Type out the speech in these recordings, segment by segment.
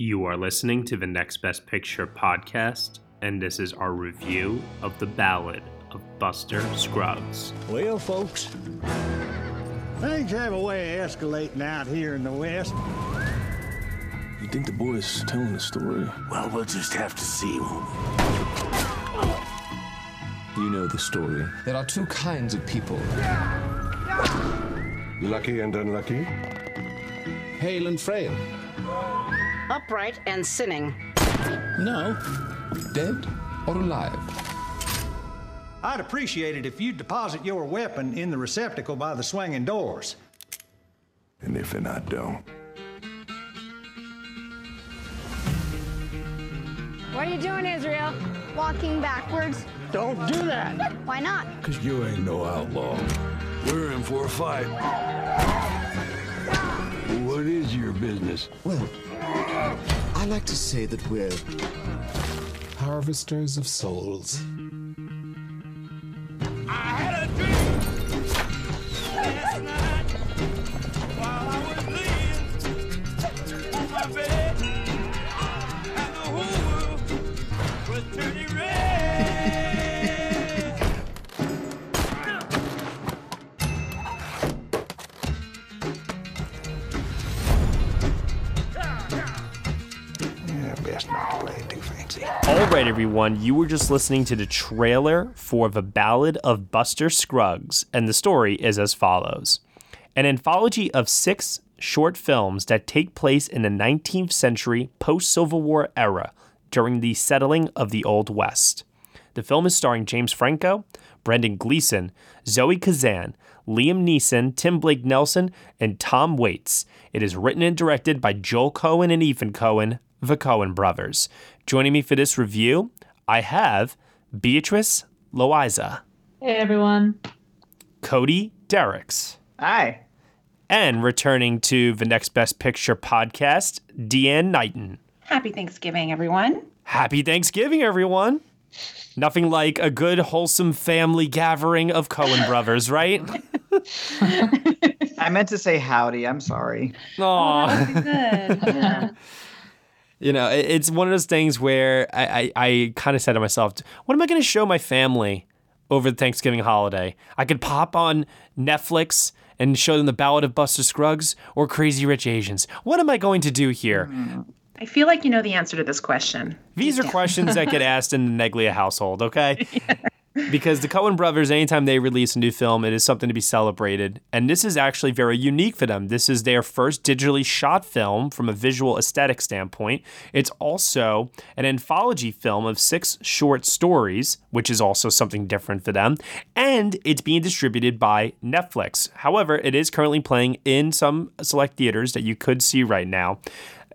You are listening to the Next Best Picture podcast, and this is our review of The Ballad of Buster Scruggs. Well, folks, things have a way of escalating out here in the West. You think the boy's telling the story? Well, we'll just have to see. You know the story. There are two kinds of people lucky and unlucky, hale and frail, upright and sinning. No, dead or alive. I'd appreciate it if you'd deposit your weapon in the receptacle by the swinging doors. And if and I don't. What are you doing, Israel? Walking backwards. Don't do that. Why not? Because you ain't no outlaw. We're in for a fight. What is your business? Well, I like to say that we're harvesters of souls. I All right, everyone, you were just listening to the trailer for The Ballad of Buster Scruggs, and the story is as follows An anthology of six short films that take place in the 19th century post Civil War era during the settling of the Old West. The film is starring James Franco, Brendan Gleeson, Zoe Kazan, Liam Neeson, Tim Blake Nelson, and Tom Waits. It is written and directed by Joel Coen and Ethan Coen, the Coen brothers. Joining me for this review, I have Beatrice Loayza, Hey everyone. Cody Dericks, Hi. and returning to the Next Best Picture podcast, Deanne Knighton. Happy Thanksgiving, everyone. Happy Thanksgiving, everyone. Nothing like a good, wholesome family gathering of Coen brothers, right? I meant to say howdy. I'm sorry. Aw. Oh, good. Yeah. You know, it- it's one of those things where I, I, I kind of said to myself, what am I going to show my family over the Thanksgiving holiday? I could pop on Netflix and show them the Ballad of Buster Scruggs or Crazy Rich Asians. What am I going to do here? I feel like you know the answer to this question. These are questions that get asked in the Neglia household, okay? Because the Coen brothers, anytime they release a new film, it is something to be celebrated. And this is actually very unique for them. This is their first digitally shot film from a visual aesthetic standpoint. It's also an anthology film of six short stories, which is also something different for them. And it's being distributed by Netflix. However, it is currently playing in some select theaters that you could see right now.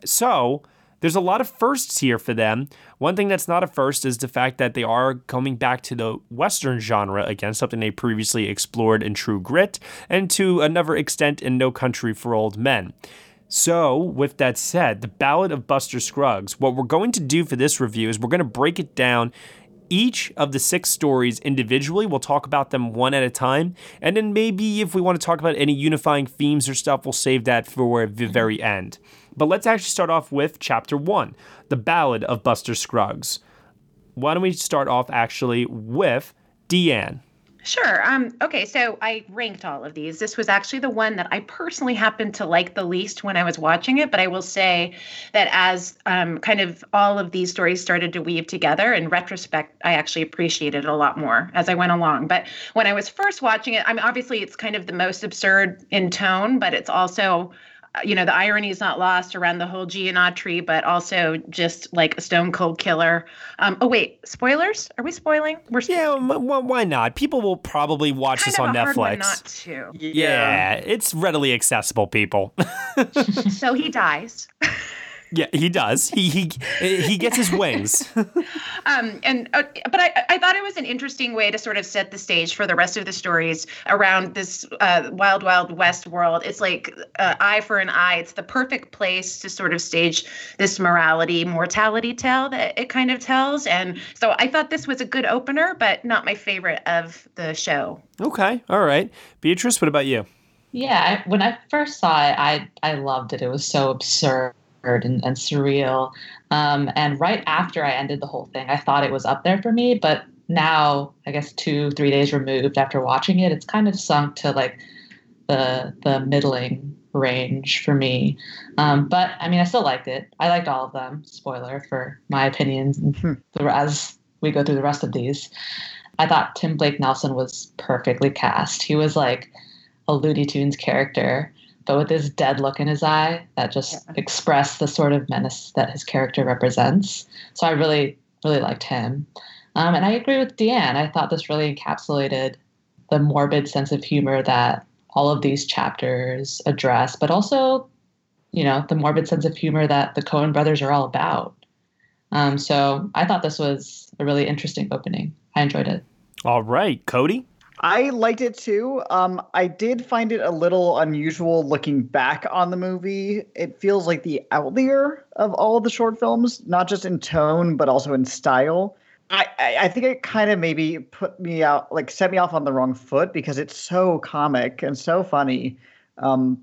So, there's a lot of firsts here for them. One thing that's not a first is the fact that they are coming back to the Western genre again, something they previously explored in True Grit, and to another extent in No Country for Old Men. So, with that said, the Ballad of Buster Scruggs, what we're going to do for this review is we're going to break it down each of the six stories individually. We'll talk about them one at a time. And then maybe if we want to talk about any unifying themes or stuff, we'll save that for the very end. But let's actually start off with chapter one The Ballad of Buster Scruggs. Why don't we start off actually with Deanne? Sure. Um, okay, so I ranked all of these. This was actually the one that I personally happened to like the least when I was watching it. But I will say that as um, kind of all of these stories started to weave together, in retrospect, I actually appreciated it a lot more as I went along. But when I was first watching it, I mean, obviously it's kind of the most absurd in tone, but it's also you know the irony is not lost around the whole geometry but also just like a stone cold killer. Um oh wait spoilers? Are we spoiling? We're yeah why not? People will probably watch kind this of on a hard one netflix. not to. Yeah. it's readily accessible people. So he dies Yeah, he does. He he he gets his wings. um, and uh, but I I thought it was an interesting way to sort of set the stage for the rest of the stories around this uh, wild wild west world. It's like uh, eye for an eye. It's the perfect place to sort of stage this morality mortality tale that it kind of tells. And so I thought this was a good opener, but not my favorite of the show. Okay, all right. Beatrice, what about you? Yeah, when I first saw it, I I loved it. It was so absurd and, and surreal. Um, and right after I ended the whole thing, I thought it was up there for me. But now, I guess two, three days removed after watching it, it's kind of sunk to like the the middling range for me. Um, but I mean, I still liked it. I liked all of them. Spoiler for my opinions as we go through the rest of these. I thought Tim Blake Nelson was perfectly cast. He was like a Looney Tunes character but with this dead look in his eye that just yeah. expressed the sort of menace that his character represents. So I really, really liked him. Um, and I agree with Deanne. I thought this really encapsulated the morbid sense of humor that all of these chapters address, but also, you know, the morbid sense of humor that the Coen brothers are all about. Um, so I thought this was a really interesting opening. I enjoyed it. All right, Cody. I liked it too. Um, I did find it a little unusual looking back on the movie. It feels like the outlier of all of the short films, not just in tone but also in style. I, I think it kind of maybe put me out, like set me off on the wrong foot because it's so comic and so funny. Um,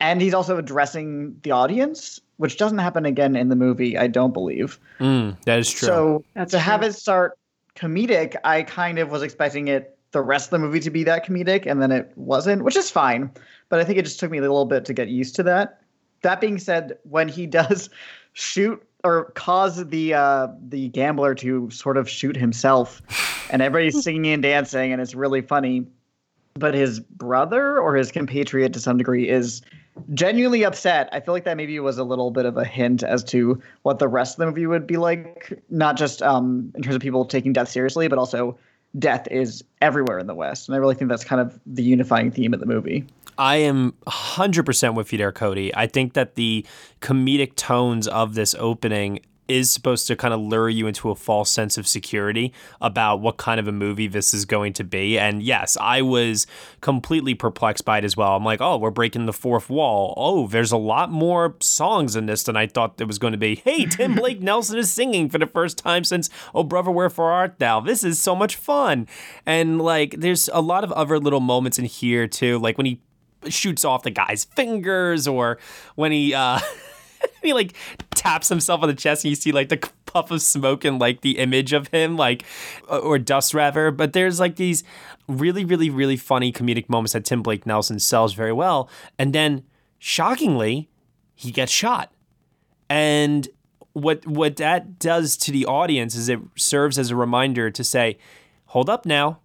and he's also addressing the audience, which doesn't happen again in the movie, I don't believe. Mm, that is true. So That's to true. have it start comedic, I kind of was expecting it the rest of the movie to be that comedic, and then it wasn't, which is fine. But I think it just took me a little bit to get used to that. That being said, when he does shoot or cause the uh, the gambler to sort of shoot himself, and everybody's singing and dancing, and it's really funny. But his brother or his compatriot to some degree is genuinely upset. I feel like that maybe was a little bit of a hint as to what the rest of the movie would be like, not just um, in terms of people taking death seriously, but also death is everywhere in the West. And I really think that's kind of the unifying theme of the movie. I am 100% with you there, Cody. I think that the comedic tones of this opening is supposed to kind of lure you into a false sense of security about what kind of a movie this is going to be. And yes, I was completely perplexed by it as well. I'm like, oh, we're breaking the fourth wall. Oh, there's a lot more songs in this than I thought there was going to be. Hey, Tim Blake Nelson is singing for the first time since Oh Brother Wherefore Art Thou. This is so much fun. And like, there's a lot of other little moments in here too, like when he shoots off the guy's fingers or when he uh he like taps himself on the chest and you see like the puff of smoke and like the image of him like uh, or dust rather. But there's like these really really really funny comedic moments that tim blake nelson sells very well. And then shockingly he gets shot. And what what that does to the audience is it serves as a reminder to say hold up now.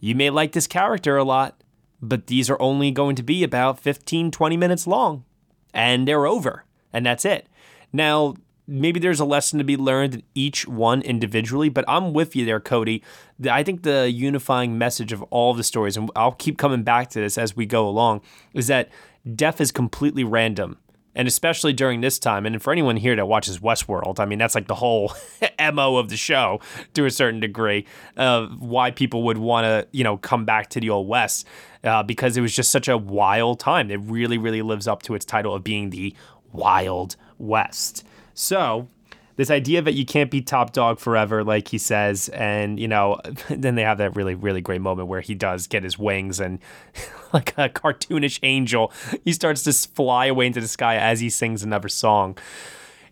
You may like this character a lot but these are only going to be about 15 20 minutes long and they're over and that's it. Now, maybe there's a lesson to be learned in each one individually, but I'm with you there, Cody. I think the unifying message of all the stories, and I'll keep coming back to this as we go along, is that death is completely random. And especially during this time, and for anyone here that watches Westworld, I mean, that's like the whole MO of the show to a certain degree of why people would want to, you know, come back to the Old West uh, because it was just such a wild time. It really, really lives up to its title of being the Wild West. So, this idea that you can't be top dog forever, like he says, and you know, then they have that really, really great moment where he does get his wings and, like a cartoonish angel, he starts to fly away into the sky as he sings another song.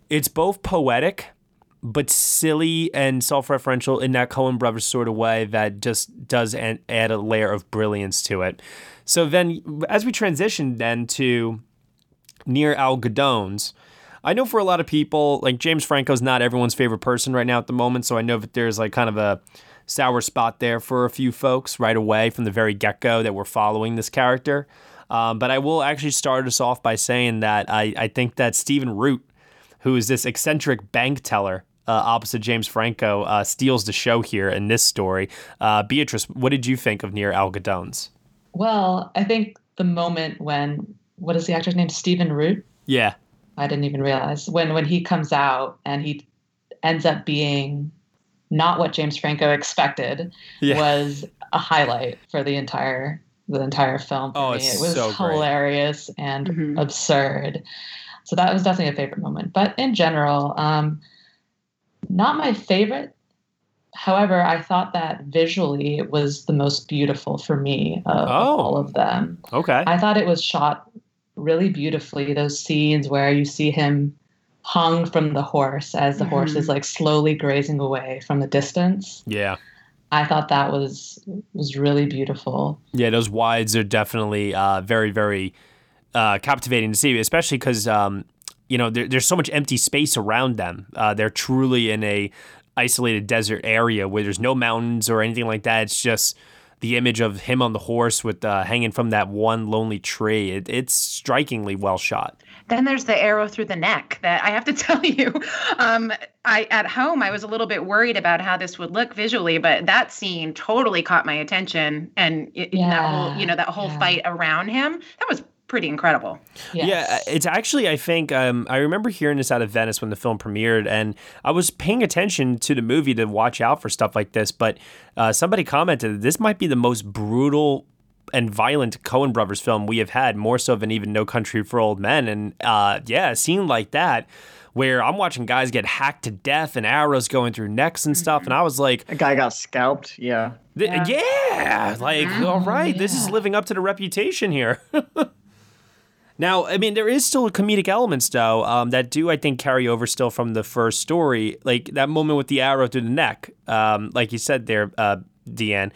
It's both poetic, but silly and self-referential in that Coen Brothers sort of way that just does add a layer of brilliance to it. So then, as we transition then to near Algodones. I know for a lot of people, like James Franco's not everyone's favorite person right now at the moment, so I know that there's like kind of a sour spot there for a few folks right away from the very get go that we're following this character. Um, but I will actually start us off by saying that I, I think that Stephen Root, who is this eccentric bank teller uh, opposite James Franco, uh, steals the show here in this story. Uh, Beatrice, what did you think of Near Algodones? Well, I think the moment when what is the actor's name? Stephen Root. Yeah. I didn't even realize when when he comes out and he ends up being not what James Franco expected Yeah. was a highlight for the entire the entire film. For Oh, me. it's it was so great. hilarious and absurd. So that was definitely a favorite moment. But in general, um, not my favorite. However, I thought that visually it was the most beautiful for me of, of Oh. all of them. Okay. I thought it was shot really beautifully. Those scenes where you see him hung from the horse as the horse is Mhm. like slowly grazing away from the distance. Yeah. I thought that was was really beautiful. Yeah, those wides are definitely uh, very, very uh, captivating to see, especially because um, you know there, there's so much empty space around them. Uh, they're truly in a isolated desert area where there's no mountains or anything like that. It's just the image of him on the horse with uh, hanging from that one lonely tree. It, it's strikingly well shot. Then there's the arrow through the neck that I have to tell you. Um, I at home I was a little bit worried about how this would look visually, but that scene totally caught my attention, and it, that whole you know that whole fight around him that was pretty incredible. Yeah, uh, it's actually I think um, I remember hearing this out of Venice when the film premiered, and I was paying attention to the movie to watch out for stuff like this. But uh, somebody commented that this might be the most brutal and violent Coen Brothers film we have had, more so than even No Country for Old Men. And uh, yeah, a scene like that. Where I'm watching guys get hacked to death and arrows going through necks and stuff, and I was like, A guy got scalped. Yeah. Th- yeah. like all right, this is living up to the reputation here. now, I mean, there is still comedic elements though um, that do I think carry over still from the first story, like that moment with the arrow through the neck, um, like you said there, uh, Deanne.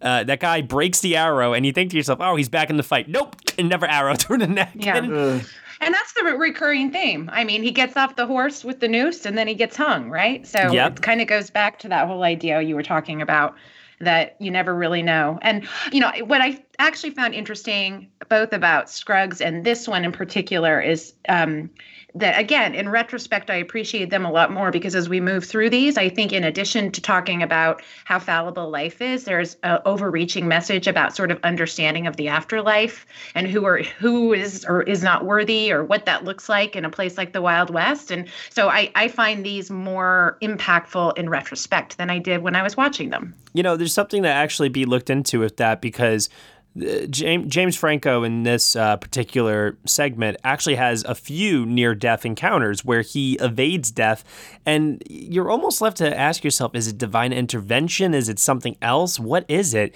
Uh, that guy breaks the arrow, and you think to yourself, "Oh, he's back in the fight." Nope, and never arrow through the neck. Yeah. And that's the re- recurring theme. I mean, he gets off the horse with the noose and then he gets hung, right? So Yep. it kind of goes back to that whole idea you were talking about that you never really know. And, you know, what I actually found interesting both about Scruggs and this one in particular is um, that, again, in retrospect, I appreciate them a lot more because as we move through these, I think in addition to talking about how fallible life is, there's an overreaching message about sort of understanding of the afterlife and who are who is or is not worthy or what that looks like in a place like the Wild West. And so I, I find these more impactful in retrospect than I did when I was watching them. You know, there's something to actually be looked into with that because James, Franco in this uh, particular segment actually has a few near death encounters where he evades death. And you're almost left to ask yourself is it divine intervention? Is it something else? What is it?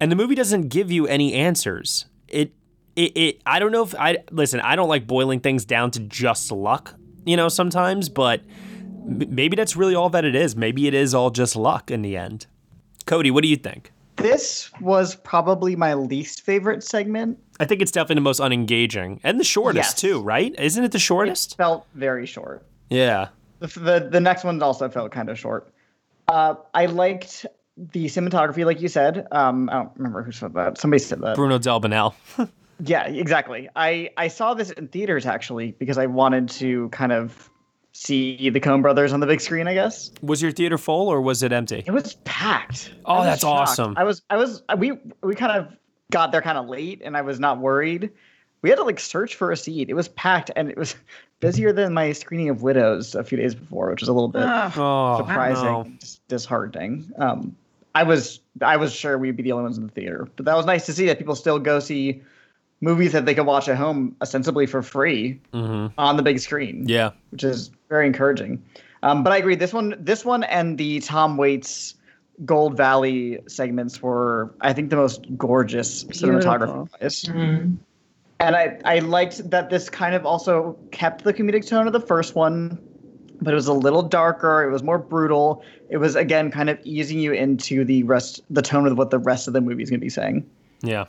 And the movie doesn't give you any answers. It, it, it I don't know if I listen, I don't like boiling things down to just luck, you know, sometimes, but maybe that's really all that it is. Maybe it is all just luck in the end. Cody, what do you think? This was probably my least favorite segment. I think it's definitely the most unengaging and the shortest Yes. too, right? Isn't it the shortest? It Felt very short. Yeah. The the, the next one also felt kind of short. Uh, I liked the cinematography, like you said. Um, I don't remember who said that. Somebody said that. Bruno Del Delbonnel. Yeah, exactly. I I saw this in theaters actually because I wanted to kind of see the Coen Brothers on the big screen. I guess was your theater full or was it empty? it was packed. Oh, was that's shocked. awesome. I was I was we we kind of got there kind of late, and I was not worried. We had to like search for a seat. It was packed, and it was busier than my screening of Widows a few days before, which was a little bit Oh, surprising, disheartening. Um, I was I was sure we'd be the only ones in the theater, but that was nice to see that people still go see movies that they could watch at home ostensibly for free Mhm. on the big screen. Yeah. which is very encouraging. Um, but I agree. This one, this one, and the Tom Waits Gold Valley segments were, I think, the most gorgeous cinematography. Mm. And I, I liked that this kind of also kept the comedic tone of the first one, but it was a little darker. It was more brutal. It was again kind of easing you into the rest, the tone of what the rest of the movie is going to be saying. Yeah.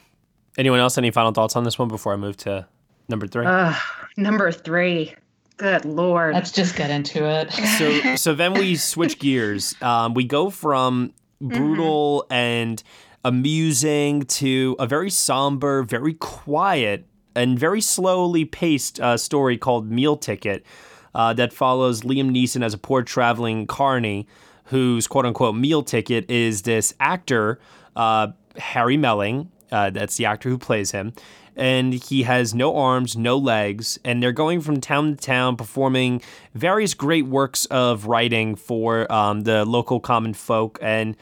Anyone else? Any final thoughts on this one before I move to number three? Ugh, number three. Good lord. Let's just get into it. so so then we switch gears. Um, we go from brutal and amusing to a very somber, very quiet, and very slowly paced uh, story called Meal Ticket uh, that follows Liam Neeson as a poor traveling carny whose quote unquote meal ticket is this actor, uh, Harry Melling. Uh, that's the actor who plays him. And he has no arms, no legs, and they're going from town to town performing various great works of writing for um, the local common folk. And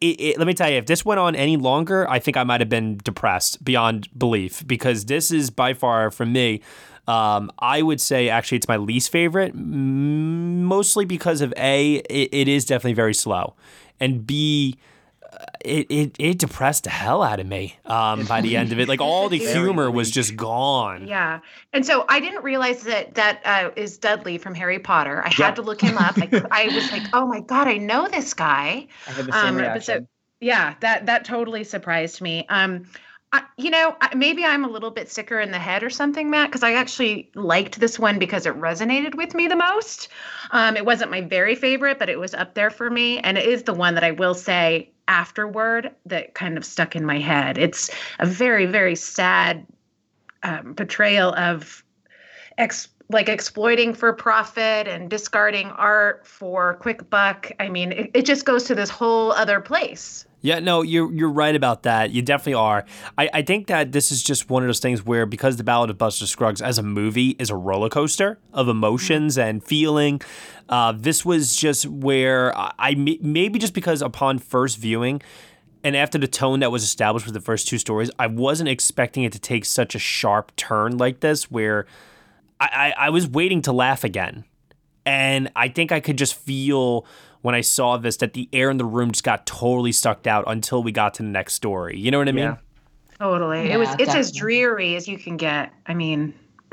it, it, let me tell you, if this went on any longer, I think I might have been depressed beyond belief because this is by far, for me, um, I would say actually it's my least favorite, mostly because of A, it, it is definitely very slow, and B, it, it, it depressed the hell out of me um, by the end of it. Like all the humor was just gone. Yeah. And so I didn't realize that that uh, is Dudley from Harry Potter. I had to look him up. I, I was like, oh my God, I know this guy. I had the same Um, but reaction. so, yeah, that that totally surprised me. Um, I, you know, maybe I'm a little bit sicker in the head or something, Matt, because I actually liked this one because it resonated with me the most. Um, it wasn't my very favorite, but it was up there for me, and it is the one that I will say afterward that kind of stuck in my head. It's a very, very sad um, portrayal of ex like exploiting for profit and discarding art for quick buck. I mean, it, it just goes to this whole other place. Yeah, no, you're you're right about that. You definitely are. I, I think that this is just one of those things where because the Ballad of Buster Scruggs as a movie is a roller coaster of emotions and feeling, uh, this was just where I, I maybe just because upon first viewing. And after the tone that was established with the first two stories, I wasn't expecting it to take such a sharp turn like this, where I, I, I was waiting to laugh again. And I think I could just feel when I saw this that the air in the room just got totally sucked out until we got to the next story. You know what I mean? Yeah. Totally. Yeah, it was it's as dreary as you can get. I mean,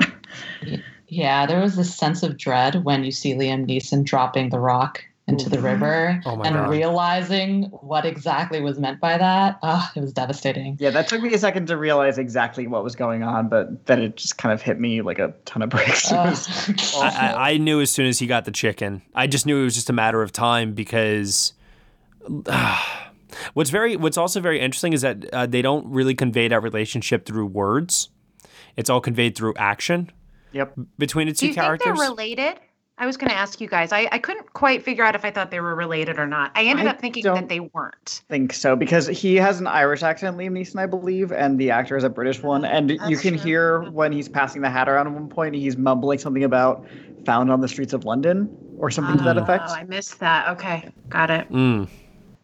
Yeah, there was this sense of dread when you see Liam Neeson dropping the rock into the river Oh my and God. realizing what exactly was meant by that. Oh, it was devastating. Yeah, that took me a second to realize exactly what was going on, but then it just kind of hit me like a ton of bricks. It Oh, I, I, I knew as soon as he got the chicken. I just knew it was just a matter of time because. what's very what's also very interesting is that uh, they don't really convey that relationship through words. It's all conveyed through action yep. between the two do two you think characters. they're related? I was going to ask you guys. I, I couldn't quite figure out if I thought they were related or not. I ended I up thinking don't- that they weren't. think so because he has an Irish accent, Liam Neeson, I believe, and the actor is a British one. And you can true. hear when he's passing the hat around at one point, he's mumbling something about "found on the streets of London" or something to that effect. Oh, I missed that. Okay, got it. Mm.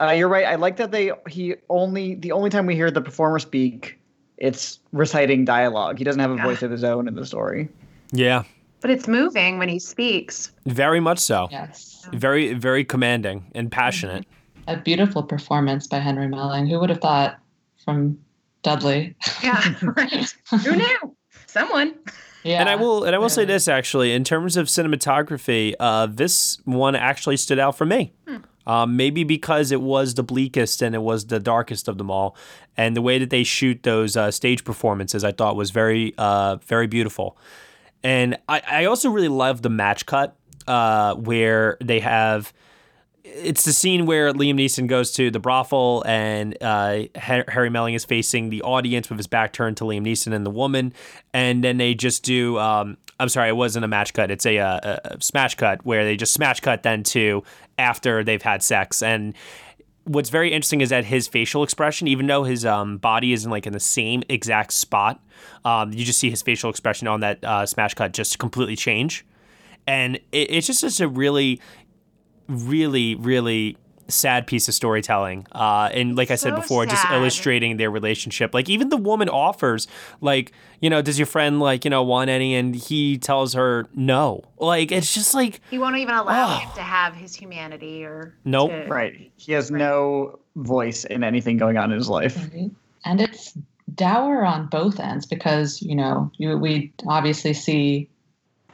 Uh, you're right. I like that they he only the only time we hear the performer speak, it's reciting dialogue. He doesn't have a voice of his own in the story. Yeah, But it's moving when he speaks. very much so. yes. Very very commanding and passionate. A beautiful performance by Henry Melling. Who would have thought from Dudley? Yeah, right. Who knew? Someone. Yeah. And I will and I will say this actually, in terms of cinematography, uh, this one actually stood out for me. Um, maybe because it was the bleakest and it was the darkest of them all, and the way that they shoot those uh, stage performances, I thought was very uh, very beautiful. And I, I also really love the match cut uh, where they have it's the scene where Liam Neeson goes to the brothel and uh, Harry Melling is facing the audience with his back turned to Liam Neeson and the woman, and then they just do. Um, I'm sorry, it wasn't a match cut. It's a, uh a smash cut where they just smash cut then to after they've had sex. And what's very interesting is that his facial expression, even though his um, body isn't like in the same exact spot, um, you just see his facial expression on that uh, smash cut just completely change. And it, it's just such a really really, really sad piece of storytelling. Uh, and like I said So before, just illustrating their relationship. Like even the woman offers, like, you know, does your friend like, you know, want any? And he tells her no. Like it's just like He won't even allow Oh. him to have his humanity or. Nope. to- Right. He has no voice in anything going on in his life. Right. And it's dour on both ends because, you know, you, we obviously see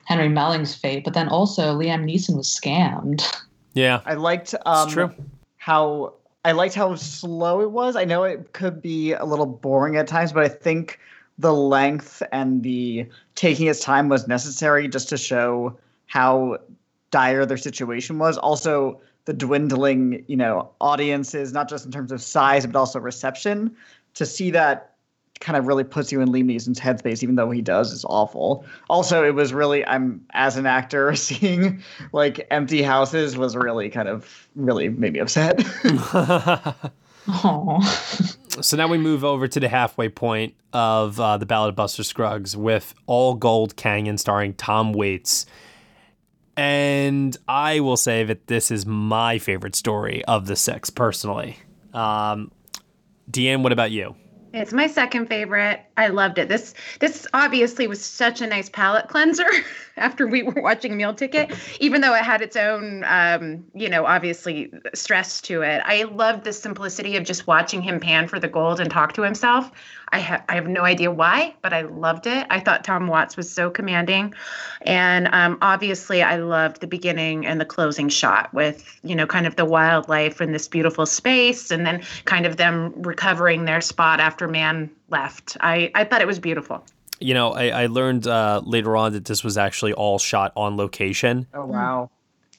Henry Melling's fate, but then also Liam Neeson was scammed. yeah. I liked um, true. how I liked how slow it was. I know it could be a little boring at times, but I think the length and the taking its time was necessary just to show how dire their situation was. Also, the dwindling, you know, audiences, not just in terms of size, but also reception. To see that kind of really puts you in Liam Neeson's headspace, even though he does is awful. Also, it was really I'm as an actor seeing like empty houses was really kind of really made me upset. So now we move over to the halfway point of uh, the Ballad of Buster Scruggs with All Gold Canyon starring Tom Waits. And I will say that this is my favorite story of the six, personally. Um, Deanne, what about you? It's my second favorite. I loved it. This this obviously was such a nice palate cleanser after we were watching Meal Ticket, even though it had its own, um, you know, obviously stress to it. I loved the simplicity of just watching him pan for the gold and talk to himself. I have I have no idea why, but I loved it. I thought Tom Waits was so commanding, and um, obviously I loved the beginning and the closing shot with you know kind of the wildlife in this beautiful space, and then kind of them recovering their spot after man left. I I thought it was beautiful. You know, I, I learned uh, later on that this was actually all shot on location. Oh wow!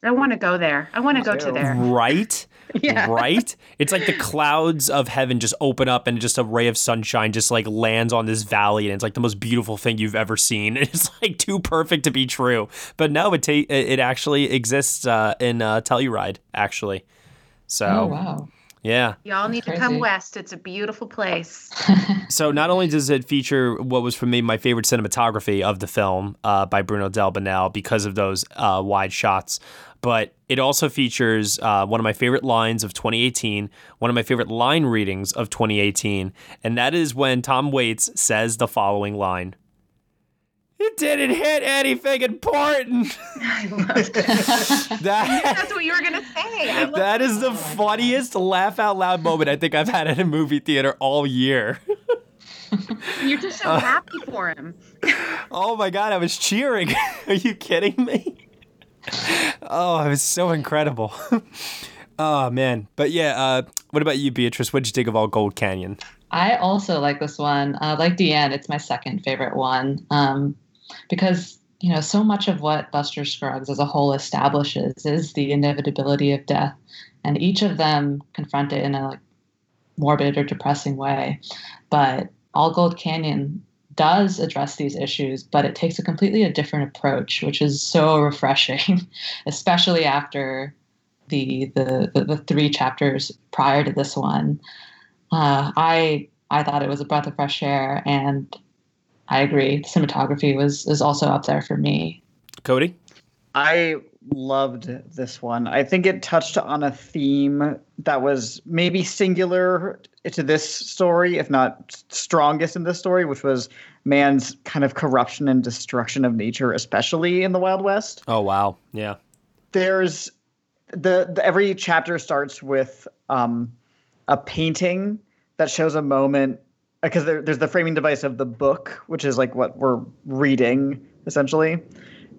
I want to go there. I want to go to there. Right? Yeah. Right? It's like the clouds of heaven just open up and just a ray of sunshine just like lands on this valley and it's like the most beautiful thing you've ever seen. It's like too perfect to be true. But no, it ta- it actually exists uh, in uh, Telluride actually. So Oh wow. Yeah. Y'all need to come west. It's a beautiful place. So not only does it feature what was for me my favorite cinematography of the film uh, by Bruno Delbonnel because of those uh, wide shots, but it also features uh, one of my favorite lines of 2018, one of my favorite line readings of 2018, and that is when Tom Waits says the following line. It didn't hit anything important. I loved it. That, That's what you were gonna say. I that is the funniest laugh out loud moment I think I've had at a movie theater all year. You're just so happy for him. Oh my god, I was cheering. Are you kidding me? Oh, it was so incredible. oh man. But yeah, uh, what about you, Beatrice? What'd you think of All Gold Canyon? I also like this one. Uh, like Deanne, it's my second favorite one um, because you know so much of what Buster Scruggs as a whole establishes is the inevitability of death, and each of them confront it in a like morbid or depressing way. But All Gold Canyon does address these issues, but it takes a completely a different approach, which is so refreshing, especially after the the the, the three chapters prior to this one. Uh, I I thought it was a breath of fresh air, and I agree. The cinematography was is also up there for me. Cody? I loved this one. I think it touched on a theme that was maybe singular to this story, if not strongest in this story, which was man's kind of corruption and destruction of nature, especially in the Wild West. Oh wow. Yeah. There's the, the every chapter starts with um, a painting that shows a moment because there, there's the framing device of the book, which is like what we're reading essentially.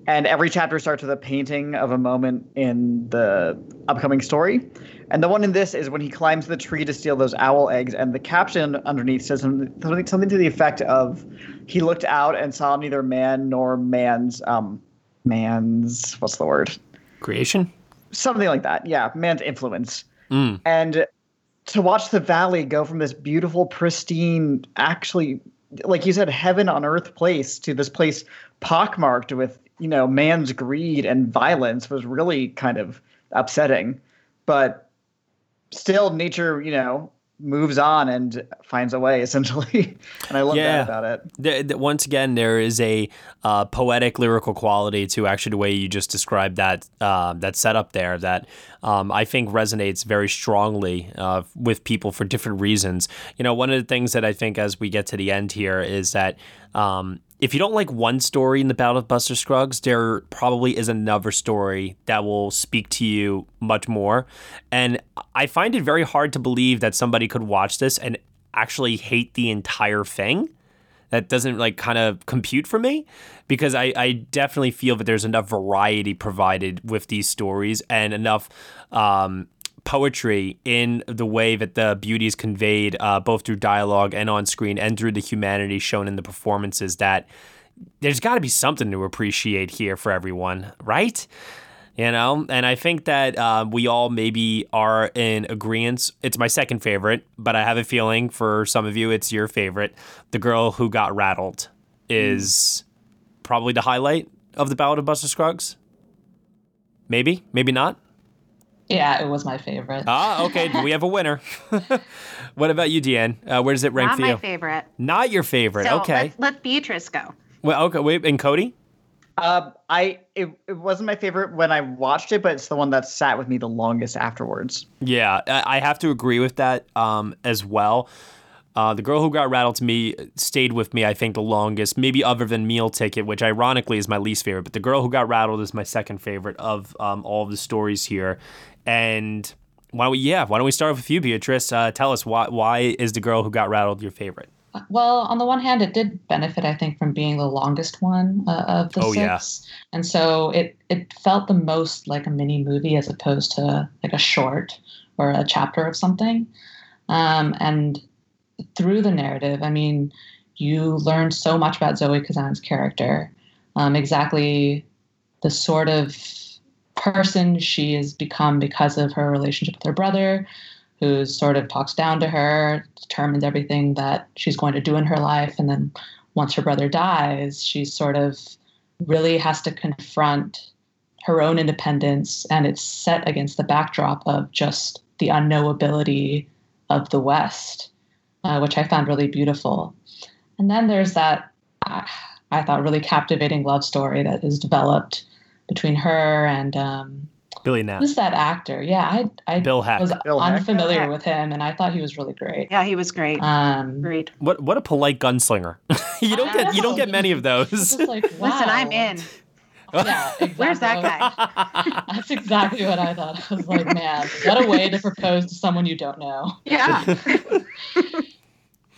And every chapter starts with a painting of a moment in the upcoming story. And the one in this is when he climbs the tree to steal those owl eggs. And the caption underneath says something, something to the effect of he looked out and saw neither man nor man's, um, man's, what's the word? Creation? Something like that. Yeah, man's influence. Mm. And to watch the valley go from this beautiful, pristine, actually, like you said, heaven on earth place to this place pockmarked with, you know, man's greed and violence was really kind of upsetting. But still, nature, you know, moves on and finds a way essentially and i love Yeah. that about it Th- th- once again, there is a uh, poetic, lyrical quality to actually the way you just described that uh, that setup there that um, I think resonates very strongly uh, with people for different reasons. You know, one of the things that I think as we get to the end here is that um, if you don't like one story in the Ballad of Buster Scruggs, there probably is another story that will speak to you much more. And I find it very hard to believe that somebody could watch this and actually hate the entire thing that doesn't like kind of compute for me because I, I definitely feel that there's enough variety provided with these stories and enough um, poetry in the way that the beauty is conveyed uh, both through dialogue and on screen and through the humanity shown in the performances that there's got to be something to appreciate here for everyone right? You know and i think that uh, we all maybe are in agreement it's my second favorite but i have a feeling for some of you it's your favorite. The girl who got rattled is probably the highlight of the ballad of buster scruggs. Maybe maybe not Yeah, it was my favorite. Ah, okay. we have a winner. what about you, Deanne? Uh, where does it rank Not for my you? favorite. Not your favorite. So okay. Let, let Beatrice go. Well, okay. Wait, and Cody? Uh, I it, it wasn't my favorite when I watched it, but it's the one that sat with me the longest afterwards. Yeah, I I have to agree with that um, as well. Uh, the girl who got rattled to me stayed with me, I think, the longest, maybe other than Meal Ticket, which ironically is my least favorite. But the girl who got rattled is my second favorite of um, all of the stories here. And why don't we, yeah, why don't we start with you, Beatrice? Uh, tell us why why is the girl who got rattled your favorite? Well, on the one hand, it did benefit, I think, from being the longest one uh, of the Oh, six. yeah. And so it it felt the most like a mini movie as opposed to like a short or a chapter of something. Um, and through the narrative, I mean, you learn so much about Zoe Kazan's character, um, exactly the sort of person she has become because of her relationship with her brother, who sort of talks down to her, determines everything that she's going to do in her life, and then once her brother dies, she sort of really has to confront her own independence, and it's set against the backdrop of just the unknowability of the West, uh, which I found really beautiful. And then there's that, uh, I thought, really captivating love story that is developed between her and um, Billy Knapp. who's that actor? Yeah, I, I Bill Heck. was Bill Heck? unfamiliar Bill Heck. with him, and I thought he was really great. Yeah, he was great. Um, great. What what a polite gunslinger. you don't get you don't get many of those. Like, wow. Listen, I'm in. Yeah, exactly. Where's that guy? That's exactly what I thought. I was like, man, what a way to propose to someone you don't know. Yeah.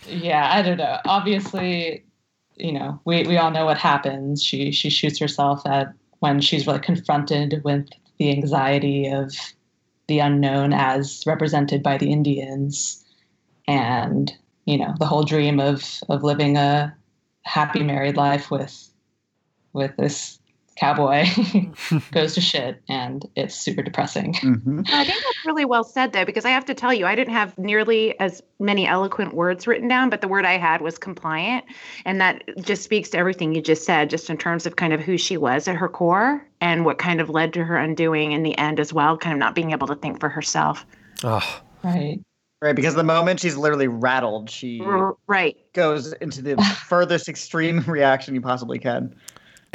Yeah, I don't know. Obviously, you know, we, we all know what happens. She she shoots herself at when she's really confronted with the anxiety of the unknown as represented by the Indians and, you know, the whole dream of of living a happy married life with with this cowboy goes to shit and it's super depressing. Mm-hmm. I think that's really well said, though, because I have to tell you, I didn't have nearly as many eloquent words written down, but the word I had was compliant. And that just speaks to everything you just said, just in terms of kind of who she was at her core and what kind of led to her undoing in the end as well, kind of not being able to think for herself. Oh. Right. Right, because the moment she's literally rattled, she R- right. goes into the furthest extreme reaction you possibly can.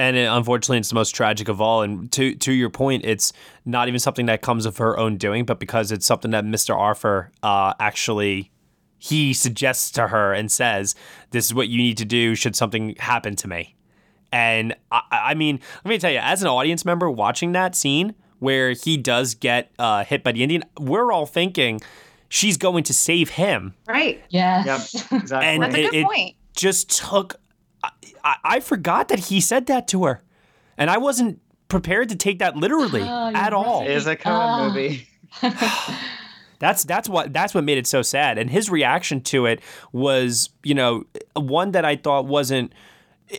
And it, unfortunately, it's the most tragic of all. And to to your point, it's not even something that comes of her own doing, but because it's something that Mr. Arthur uh, actually he suggests to her and says, "This is what you need to do should something happen to me." And I, I mean, let me tell you, as an audience member watching that scene where he does get uh, hit by the Indian, we're all thinking she's going to save him. Right. Yes. Yep, exactly. And That's a good it point. just took. I, I, I forgot that he said that to her, and I wasn't prepared to take that literally Oh, you're at all. It is a Coen Ah. movie. That's that's what that's what made it so sad. And his reaction to it was, you know, one that I thought wasn't.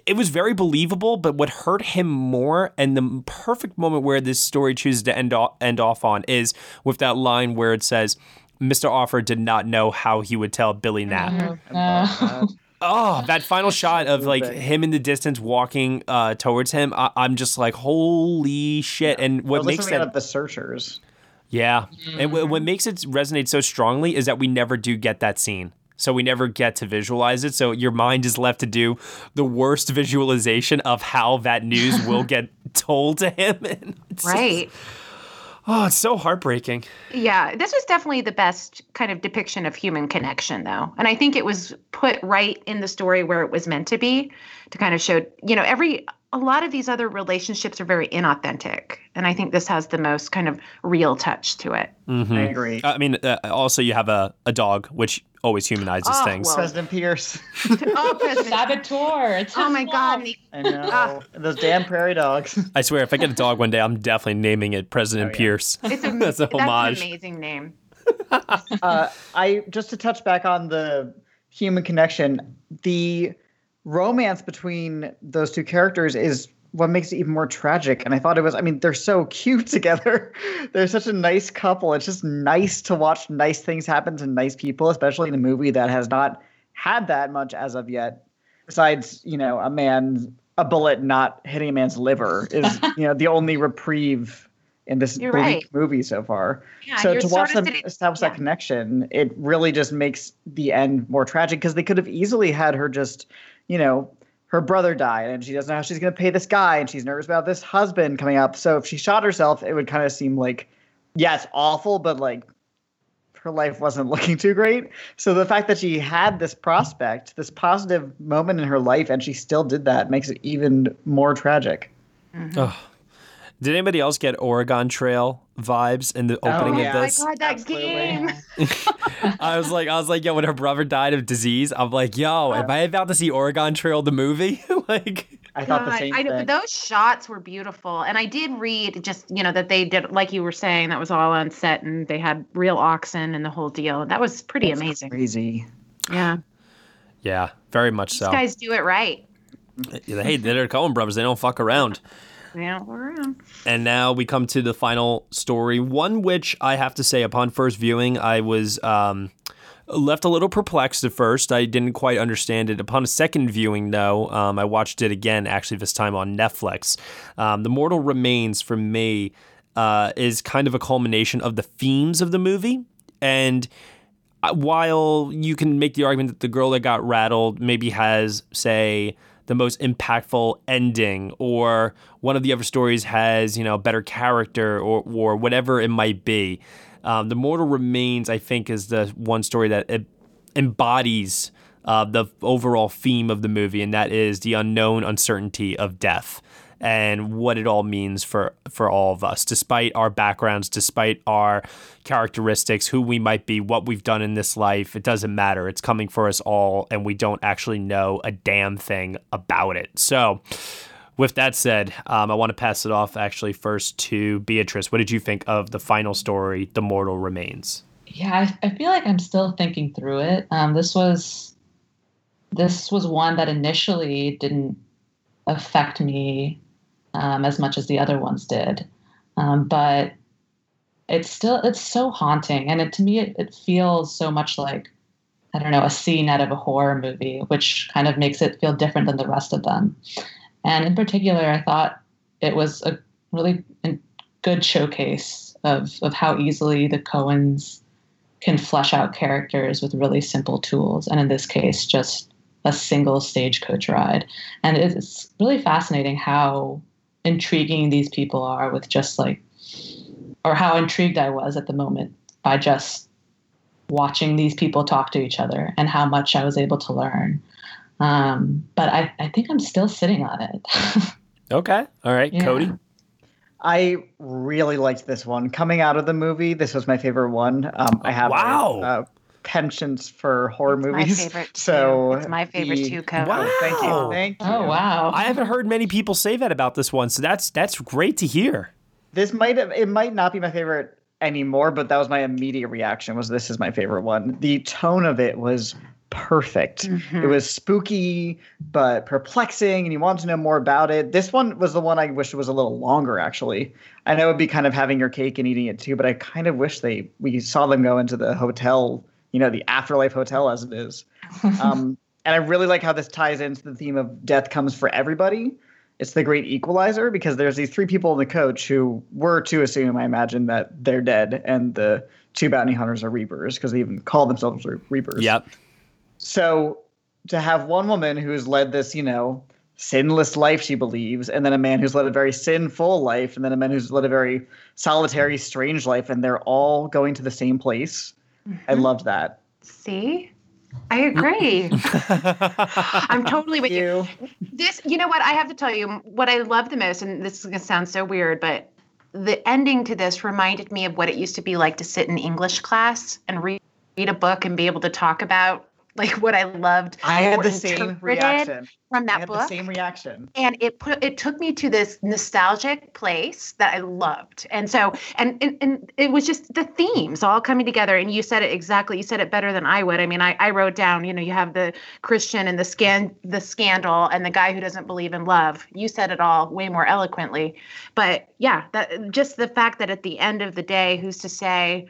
It was very believable, but what hurt him more, and the perfect moment where this story chooses to end off, end off on, is with that line where it says, "Mr. Arthur did not know how he would tell Billy Knapp." No. Oh, that final shot of like big. him in the distance walking uh, towards him, I- I'm just like, holy shit! And what What makes makes that the searchers? yeah. And wh- what makes it resonate so strongly is that we never do get that scene. So we never get to visualize it. So your mind is left to do the worst visualization of how that news will get told to him. And it's just- Right. Oh, it's so heartbreaking. Yeah, this was definitely the best kind of depiction of human connection, though. And I think it was put right in the story where it was meant to be to kind of show, you know, every, a lot of these other relationships are very inauthentic. And I think this has the most kind of real touch to it. Mhm. I agree. I mean, uh, also you have a, a dog, which always humanizes Oh, things. well. President Pierce. Oh, President. Saboteur. It's oh my. God. I know. Ah. Those damn prairie dogs. I swear, if I get a dog one day, I'm definitely naming it President Oh, yeah. Pierce. It's a, That's a that's an amazing name. uh, I just to touch back on the human connection, the romance between those two characters is what makes it even more tragic. And I thought it was, I mean, they're so cute together. they're such a nice couple. It's just nice to watch nice things happen to nice people, especially in a movie that has not had that much as of yet. Besides, you know, a man, a bullet not hitting a man's liver is, you know, the only reprieve in this right. movie so far. Yeah, so to watch them sitting- establish that connection, it really just makes the end more tragic because they could have easily had her just, you know, her brother died and she doesn't know how she's going to pay this guy and she's nervous about this husband coming up. So if she shot herself, it would kind of seem like, yeah, it's awful, but like her life wasn't looking too great. So the fact that she had this prospect, this positive moment in her life, and she still did that makes it even more tragic. Mm-hmm. Ugh. Did anybody else get Oregon Trail vibes in the opening oh, yeah. of Oh my? God, that game. I was like, I was like, yo, when her brother died of disease, I'm like, yo, uh, am I about to see Oregon Trail the movie? like, I God, I know, but those shots were beautiful, and I did read just you know that they did like you were saying that was all on set, and they had real oxen and the whole deal. That was pretty That's amazing. Crazy. Yeah, yeah, very much so. these guys do it right. Hey, they're Coen brothers. They don't fuck around. We're. And now we come to the final story, one which I have to say, upon first viewing, I was um, left a little perplexed at first. I didn't quite understand it. Upon a second viewing, though, um, I watched it again, actually, this time on Netflix. Um, the Mortal Remains, for me, uh, is kind of a culmination of the themes of the movie. And uh, while you can make the argument that the girl that got rattled maybe has, say, the most impactful ending, or one of the other stories has, you know, better character, or or whatever it might be. Um, the Mortal Remains, I think, is the one story that embodies uh, the overall theme of the movie, and that is the unknown uncertainty of death and what it all means for for all of us despite our backgrounds despite our characteristics who we might be what we've done in this life. It doesn't matter. It's coming for us all and we don't actually know a damn thing about it. So with that said um, i want to pass it off actually first to beatrice. What did you think of the final story the mortal remains? Yeah, I, I feel like I'm still thinking through it. Um, this was this was one that initially didn't affect me um, as much as the other ones did, um, but it's still it's so haunting, and it, to me it, it feels so much like I don't know a scene out of a horror movie, which kind of makes it feel different than the rest of them. And in particular, I thought it was a really good showcase of of how easily the Coens can flesh out characters with really simple tools, and in this case, just a single stagecoach ride. And it's really fascinating how intriguing these people are with just like, or how intrigued I was at the moment by just watching these people talk to each other and how much I was able to learn. Um, but I, I think I'm still sitting on it. okay all right Yeah. cody I really liked this one. Coming out of the movie, this was my favorite one. Um, I have a, Wow. uh, penchant for horror my movies. favorite, too. So It's my favorite, the- too, Cody. Oh, thank Wow. you. Thank you. oh wow! i haven't heard many people say that about this one so that's that's great to hear This might have it might not be my favorite anymore, but that was my immediate reaction was this is my favorite one. The tone of it was perfect. It mm-hmm. was spooky but perplexing and you wanted to know more about it. This one was the one I wish it was a little longer actually. I know it'd be kind of having your cake and eating it too, but I kind of wish they we saw them go into the hotel, you know, the afterlife hotel as it is. Um, and I really like how this ties into the theme of death comes for everybody. It's the great equalizer because there's these three people in the coach who were to assume, I imagine, that they're dead, and the two bounty hunters are reapers because they even call themselves reapers. yep So to have one woman who's led this, you know, sinless life, she believes, and then a man who's led a very sinful life, and then a man who's led a very solitary, strange life, and they're all going to the same place. I mm-hmm. loved that. See? I agree. I'm totally with you. This, you know what? I have to tell you what I love the most, and this is going to sound so weird, but the ending to this reminded me of what it used to be like to sit in English class and read, read a book and be able to talk about like what I loved. I had the same reaction. from I that had book. the same reaction. and it put it took me to this nostalgic place that I loved. And so and, and and it was just the themes all coming together. And you said it exactly. You said it better than I would. I mean, I, I wrote down, you know, you have the Christian and the scan the scandal and the guy who doesn't believe in love. You said it all way more eloquently. But yeah, that just the fact that at the end of the day, who's to say,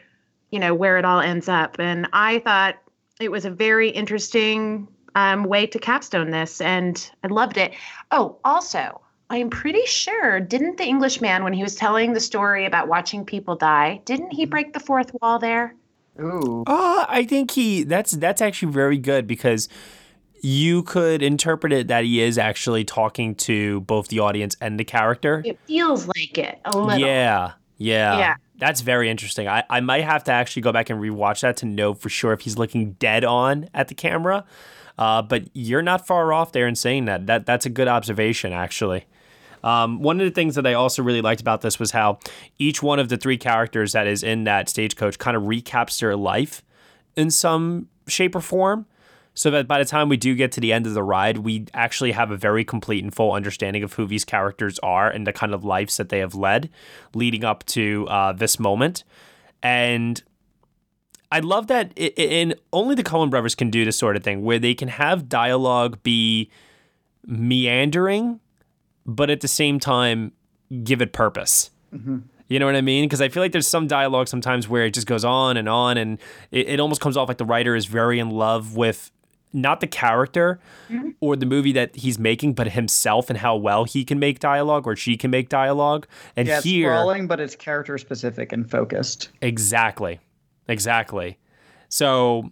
you know, where it all ends up. And I thought it was a very interesting um, way to capstone this, and I loved it. Oh, also, I'm pretty sure, didn't the Englishman, when he was telling the story about watching people die, didn't he break the fourth wall there? Ooh. Uh, I think he that's that's actually very good because you could interpret it that he is actually talking to both the audience and the character. It feels like it a little. Yeah, yeah. Yeah. That's very interesting. I, I might have to actually go back and rewatch that to know for sure if he's looking dead on at the camera. Uh, but you're not far off there in saying that. That that's a good observation, actually. Um, one of the things that I also really liked about this was how each one of the three characters that is in that stagecoach kind of recaps their life in some shape or form. So that by the time we do get to the end of the ride, we actually have a very complete and full understanding of who these characters are and the kind of lives that they have led leading up to uh, this moment. And I love that, and only the Coen brothers can do this sort of thing where they can have dialogue be meandering, but at the same time give it purpose. You know what I mean? Because I feel like there's some dialogue sometimes where it just goes on and on, and it, it almost comes off like the writer is very in love with not the character or the movie that he's making, but himself and how well he can make dialogue or she can make dialogue. And yeah, it's here, sprawling, but it's character specific and focused. Exactly. Exactly. So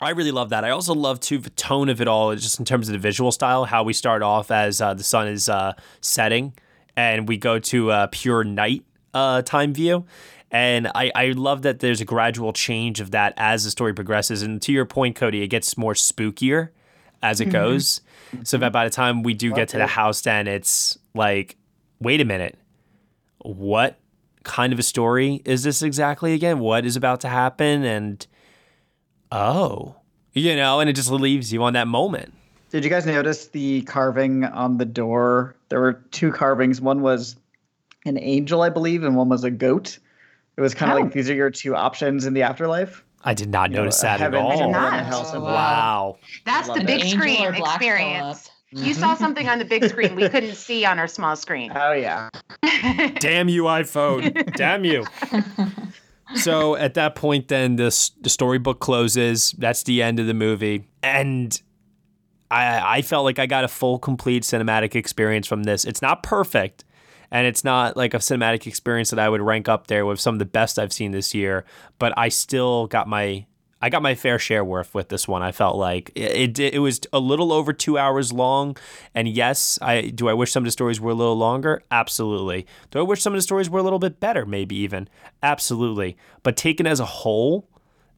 I really love that. I also love too the tone of it all, just in terms of the visual style. How we start off as uh, the sun is uh, setting, and we go to a pure night uh, time view. And I, I love that there's a gradual change of that as the story progresses. And to your point, Cody, it gets more spookier as it Mhm. goes. So that by the time we do get to the house, then it's like, wait a minute, what kind of a story is this exactly again? What is about to happen? And oh, you know, and it just leaves you on that moment. Did you guys notice the carving on the door? There were two carvings. One was an angel, I believe, and one was a goat. It was kind of Oh. like these are your two options in the afterlife. I did not You notice a that at all. symbol and a not. hell symbol. Wow. That's the big Angel screen or Black experience. You saw something on the big screen we couldn't see on our small screen. Oh yeah. Damn you, iPhone. Damn you. So at that point, then the, the storybook closes. That's the end of the movie. And I, I felt like I got a full, complete cinematic experience from this. It's not perfect, and it's not like a cinematic experience that I would rank up there with some of the best I've seen this year. But I still got my I got my fair share worth with this one. I felt like it, it, it was a little over two hours long, and yes, I do. I wish some of the stories were a little longer. Absolutely. Do I wish some of the stories were a little bit better? Maybe even. Absolutely. But taken as a whole,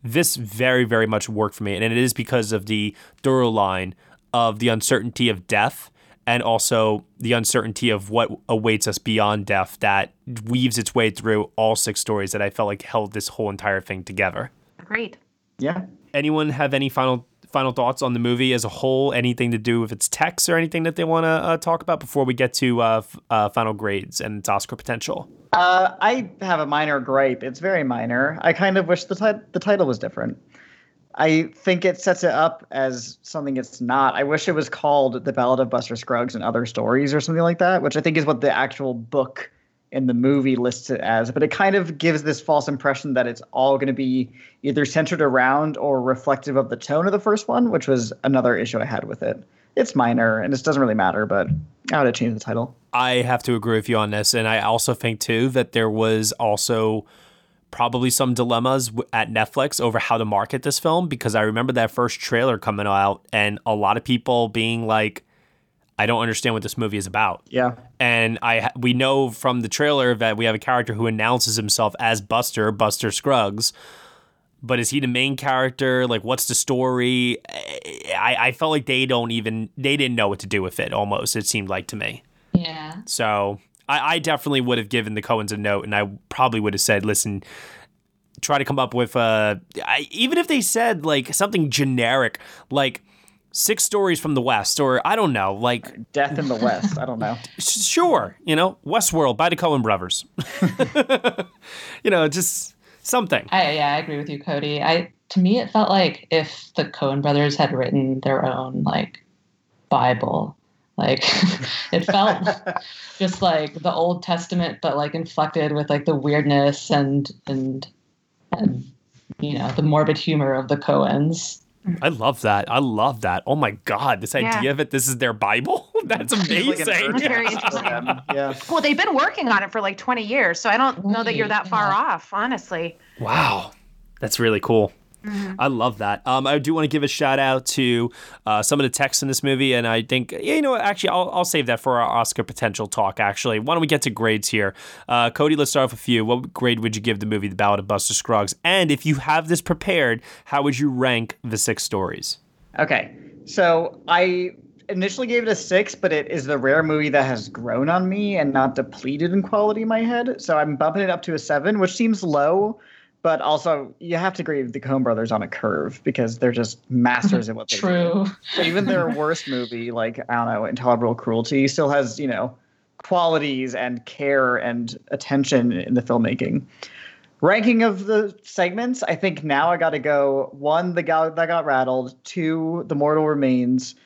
this very, very much worked for me. And it is because of the thorough line of the uncertainty of death and also the uncertainty of what awaits us beyond death that weaves its way through all six stories that I felt like held this whole entire thing together. Agreed. Yeah. Anyone have any final final thoughts on the movie as a whole? Anything to do with its text or anything that they want to uh, talk about before we get to uh, f- uh, final grades and its Oscar potential? Uh, I have a minor gripe. It's very minor. I kind of wish the ti- the title was different. I think it sets it up as something it's not. I wish it was called The Ballad of Buster Scruggs and Other Stories or something like that, which I think is what the actual book in the movie lists it as. But it kind of gives this false impression that it's all going to be either centered around or reflective of the tone of the first one, which was another issue I had with it. It's minor and it doesn't really matter, but I would have changed the title. I have to agree with you on this, and I also think too that there was also probably some dilemmas at Netflix over how to market this film because I remember that first trailer coming out and a lot of people being like, "I don't understand what this movie is about." Yeah. And I we know from the trailer that we have a character who announces himself as Buster, Buster Scruggs. But is he the main character? Like, what's the story? I, I felt like they don't even they didn't know what to do with it. Almost, it seemed like to me. Yeah. So I, I definitely would have given the Coens a note, and I probably would have said, "Listen, try to come up with uh, I, even if they said like something generic, like six stories from the West, or I don't know, like Death in the West. I don't know. sure, you know, Westworld by the Coen Brothers, you know, just something. I yeah, I agree with you, Cody. I to me it felt like if the Coen brothers had written their own like Bible. Like it felt just like the Old Testament, but like inflected with like the weirdness and and and you know the morbid humor of the Coens. I love that. I love that. Oh my God, this Yeah. idea it. this is their Bible? That's amazing. urgent Very interesting. Yeah. Well, they've been working on it for like 20 years, so I don't know that you're that far off, honestly. Wow. That's really cool. I love that. Um, I do want to give a shout out to uh, some of the text in this movie, and I think yeah, you know, what, actually, I'll, I'll save that for our Oscar potential talk. Actually, why don't we get to grades here? Uh, Cody, let's start off with you. What grade would you give the movie, The Ballad of Buster Scruggs? And if you have this prepared, how would you rank the six stories? Okay. So I initially gave it a six, but it is the rare movie that has grown on me and not depleted in quality in my head. So I'm bumping it up to a seven, which seems low, but also you have to agree with the Coen brothers on a curve because they're just masters at what they do. True. Even their worst movie, like I don't know, Intolerable Cruelty, still has you know qualities and care and attention in the filmmaking. Ranking of the segments, I think now I got to go one, the guy that got rattled, two, the mortal remains,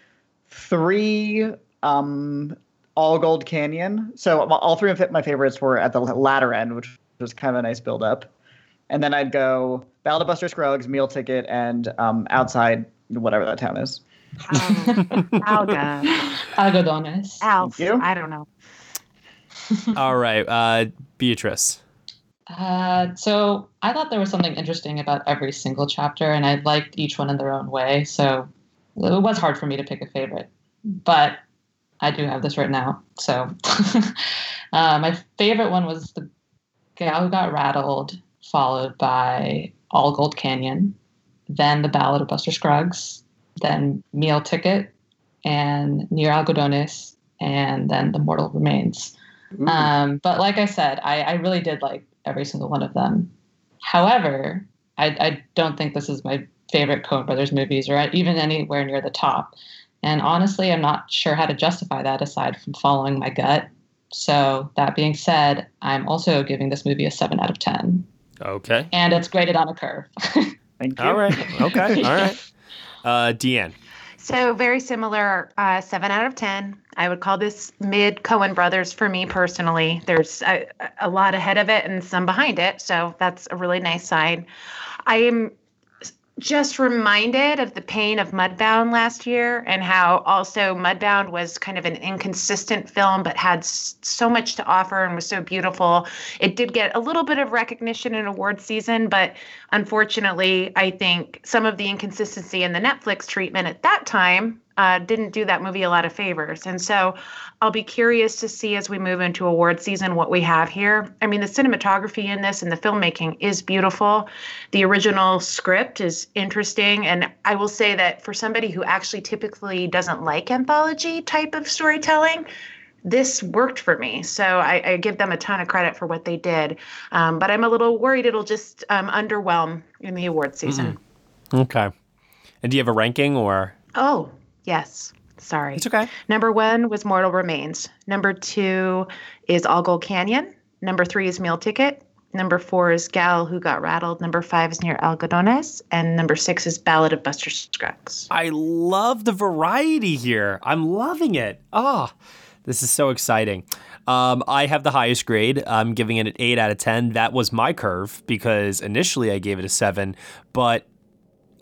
three, um, all gold canyon. So all three of my favorites were at the latter end, which was kind of a nice build up. And then I'd go Ballad of Buster Scruggs, Meal Ticket, and um, Outside, whatever that town is. Alga. Algodones. Alf. you. I don't know. All right, uh, Beatrice. Uh, so I thought there was something interesting about every single chapter, and I liked each one in their own way. So it was hard for me to pick a favorite, but I do have this written out. So uh, my favorite one was the gal who got rattled, followed by All Gold Canyon, then the Ballad of Buster Scruggs, then Meal Ticket, and Near Algodones, and then The Mortal Remains. Um, but like I said, I, I really did like every single one of them. However, I, I don't think this is my favorite Coen Brothers movies or even anywhere near the top. And honestly, I'm not sure how to justify that aside from following my gut. So, that being said, I'm also giving this movie a 7 out of 10. Okay. And it's graded on a curve. Thank you. All right. Okay. All right. Uh, Deanne. So very similar, uh, seven out of ten. I would call this mid Coen Brothers for me personally. There's a, a lot ahead of it and some behind it, so that's a really nice sign. I am just reminded of the pain of Mudbound last year and how also Mudbound was kind of an inconsistent film but had so much to offer and was so beautiful. It did get a little bit of recognition in award season, but unfortunately, I think some of the inconsistency in the Netflix treatment at that time uh, didn't do that movie a lot of favors. And so I'll be curious to see as we move into award season what we have here. I mean, the cinematography in this and the filmmaking is beautiful. The original script is interesting. And I will say that for somebody who actually typically doesn't like anthology type of storytelling, this worked for me. So I, I give them a ton of credit for what they did. Um, but I'm a little worried it'll just um, underwhelm in the award season. Okay. And do you have a ranking or? Oh, yes. Sorry. It's okay. Number one was Mortal Remains. Number two is All Gold Canyon. Number three is Meal Ticket. Number four is Gal Who Got Rattled. Number five is Near Algodones. And number six is Ballad of Buster Scruggs. I love the variety here. I'm loving it. Oh, this is so exciting. Um, I have the highest grade. I'm giving it an 8 out of 10. That was my curve because initially I gave it a 7. But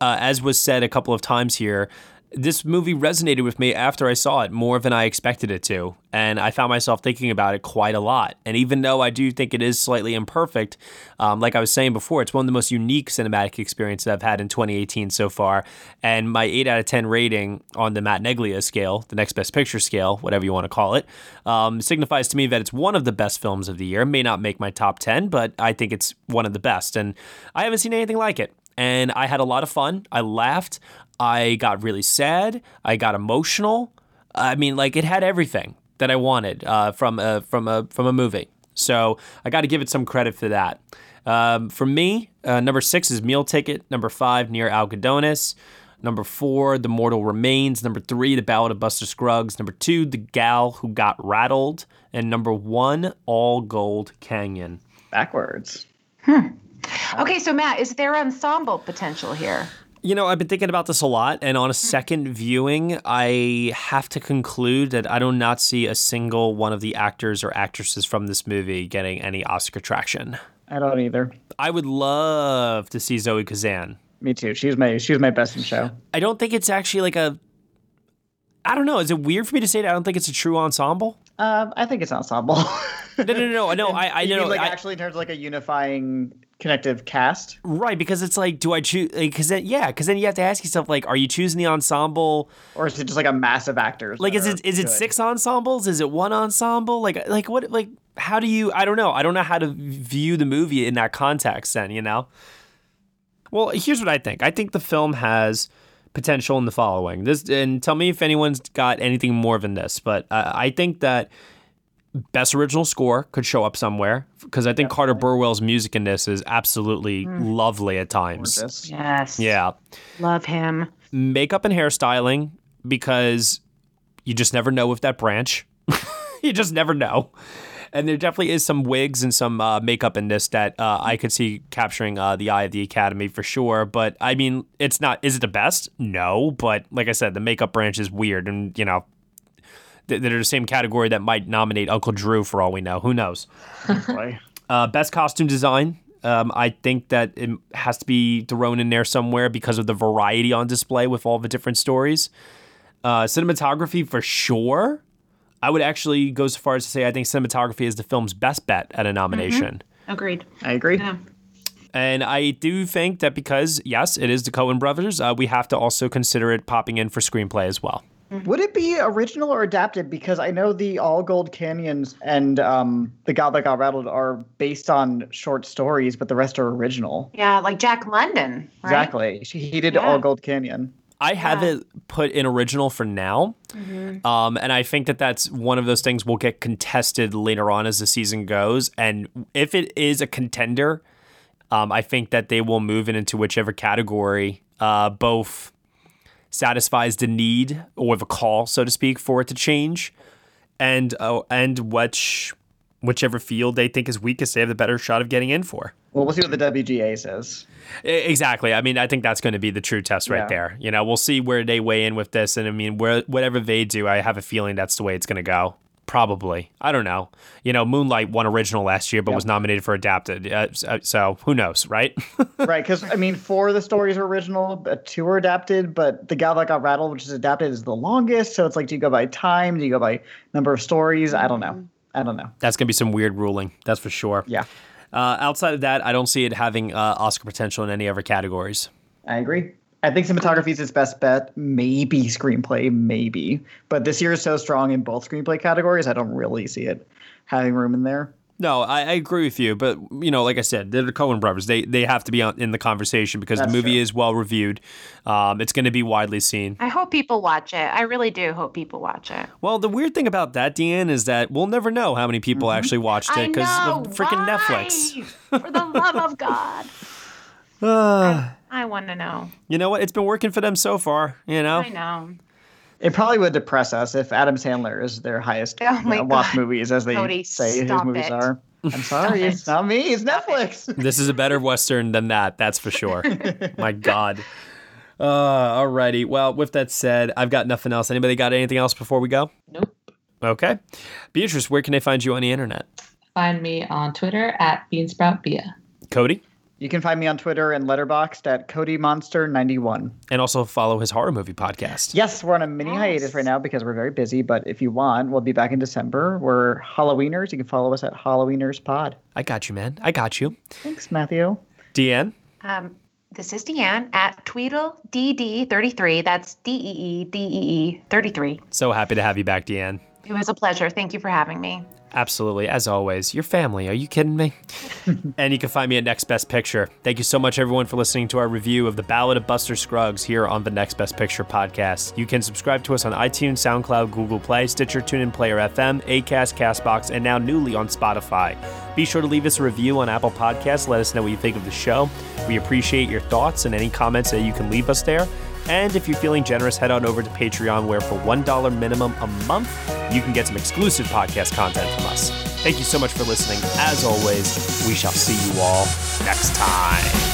uh, as was said a couple of times here, this movie resonated with me after I saw it more than I expected it to. And I found myself thinking about it quite a lot. And even though I do think it is slightly imperfect, um, like I was saying before, it's one of the most unique cinematic experiences I've had in 2018 so far. And my 8 out of 10 rating on the Matt Neglia scale, the next best picture scale, whatever you want to call it, um, signifies to me that it's one of the best films of the year. May not make my top 10, but I think it's one of the best. And I haven't seen anything like it and I had a lot of fun. I laughed. I got really sad. I got emotional. I mean, like it had everything that I wanted uh, from a from a from a movie. So I got to give it some credit for that. Um, for me, uh, number six is Meal Ticket. Number five, Near Algodones. Number four, The Mortal Remains. Number three, The Ballad of Buster Scruggs. Number two, The Gal Who Got Rattled. And number one, All Gold Canyon. Backwards. Hmm. Okay, so Matt, is there ensemble potential here? You know, I've been thinking about this a lot, and on a second viewing, I have to conclude that I do not see a single one of the actors or actresses from this movie getting any Oscar traction. I don't either. I would love to see Zoe Kazan Me too. She's my she was my best in show. I don't think it's actually like a. I don't know. Is it weird for me to say that? I don't think it's a true ensemble. Um, I think it's ensemble. no, no, no, no. I, I You know. mean, like I- actually in terms of like a unifying connective cast. Right, because it's like, do I choose? Because then, yeah, because then you have to ask yourself, like, are you choosing the ensemble, or is it just like a massive actors? Like, is it is it good? six ensembles? Is it one ensemble? Like, like what? Like, how do you? I don't know. I don't know how to view the movie in that context. Then you know. Well, here's what I think. I think the film has potential in the following. This, and tell me if anyone's got anything more than this. But uh, I think that best original score could show up somewhere because I think Carter Burwell's music in this is absolutely Mm. lovely at times. Yes. Yeah. Love him. Makeup and hairstyling because you just never know with that branch. you just never know. And there definitely is some wigs and some uh, makeup in this that uh, I could see capturing uh, the eye of the Academy for sure. But I mean, it's not. Is it the best? No. But like I said, the makeup branch is weird, and you know, th- they're the same category that might nominate Uncle Drew for all we know. Who knows? Uh, best costume design. Um, I think that it has to be thrown in there somewhere because of the variety on display with all the different stories. Uh, cinematography for sure. I would actually go so far as to say I think cinematography is the film's best bet at a nomination. Agreed. I agree. Yeah. And I do think that because, yes, it is the Coen brothers, uh, we have to also consider it popping in for screenplay as well. Would it be original or adapted? Because I know the All Gold Canyons and um, the God That Got Rattled are based on short stories, but the rest are original. Yeah, like Jack London. Right? Exactly. She, he did Yeah. All Gold Canyon. I have it put in original for now. Mhm. Um, and I think that that's one of those things will get contested later on as the season goes. And if it is a contender, um, I think that they will move it into whichever category uh, both satisfies the need or the call, so to speak, for it to change, and uh, and which whichever field they think is weakest, they have the better shot of getting in for. Well, we'll see what the WGA says. Exactly. I mean, I think that's going to be the true test right Yeah. there. You know, we'll see where they weigh in with this, and I mean, where whatever they do, I have a feeling that's the way it's going to go. Probably. I don't know. You know, Moonlight won original last year, but was nominated for adapted. Uh, so, so who knows, right? right, because I mean, four of the stories are original, but two are adapted. But the Gal That Got Rattled, which is adapted, is the longest. So it's like, do you go by time? Do you go by number of stories? I don't know. I don't know. that's going to be some weird ruling. That's for sure. Yeah. Uh, outside of that, I don't see it having uh, Oscar potential in any other categories. I agree. I think cinematography is its best bet. Maybe screenplay, maybe. But this year is so strong in both screenplay categories, I don't really see it having room in there. No, I, I agree with you, but you know, like I said, they're the Coen brothers. They they have to be on, in the conversation because That's the movie true. is well reviewed. Um, it's going to be widely seen. I hope people watch it. I really do hope people watch it. Well, the weird thing about that, Deanne, is that we'll never know how many people actually watched Mm-hmm. I it because of freaking Netflix. For the love of God. Uh, I want to know. you know what? It's been working for them so far. You know. I know. It probably would depress us if Adam Sandler is their highest Oh my uh, watched movies, as they Cody, say his movies it. are. I'm sorry, it's not me. It's Netflix. This is a better Western than that, that's for sure. My God. Uh, alrighty. Well, with that said, I've got nothing else. Anybody got anything else before we go? Nope. Okay. Beatrice, where can they find you on the internet? Find me on Twitter at BeansproutBia. Cody? You can find me on Twitter and Letterboxd at CodyMonster91. And also follow his horror movie podcast. Yes, we're on a mini hiatus right now because we're very busy. But if you want, we'll be back in December. We're Halloweeners. You can follow us at Halloweeners Pod. I got you, man. I got you. Thanks, Matthew. Deanne? Um, this is Deanne at Tweedle TweedleDD33. That's D E E D E E 33. So happy to have you back, Deanne. It was a pleasure. Thank you for having me. Absolutely, as always. Your family. Are you kidding me? and you can find me at Next Best Picture. Thank you so much, everyone, for listening to our review of The Ballad of Buster Scruggs here on the Next Best Picture podcast. You can subscribe to us on iTunes, SoundCloud, Google Play, Stitcher, TuneIn Player FM, Acast, Castbox, and now newly on Spotify. Be sure to leave us a review on Apple Podcasts. Let us know what you think of the show. We appreciate your thoughts and any comments that you can leave us there. And if you're feeling generous, head on over to Patreon, where for $1 minimum a month, you can get some exclusive podcast content from us. Thank you so much for listening. As always, we shall see you all next time.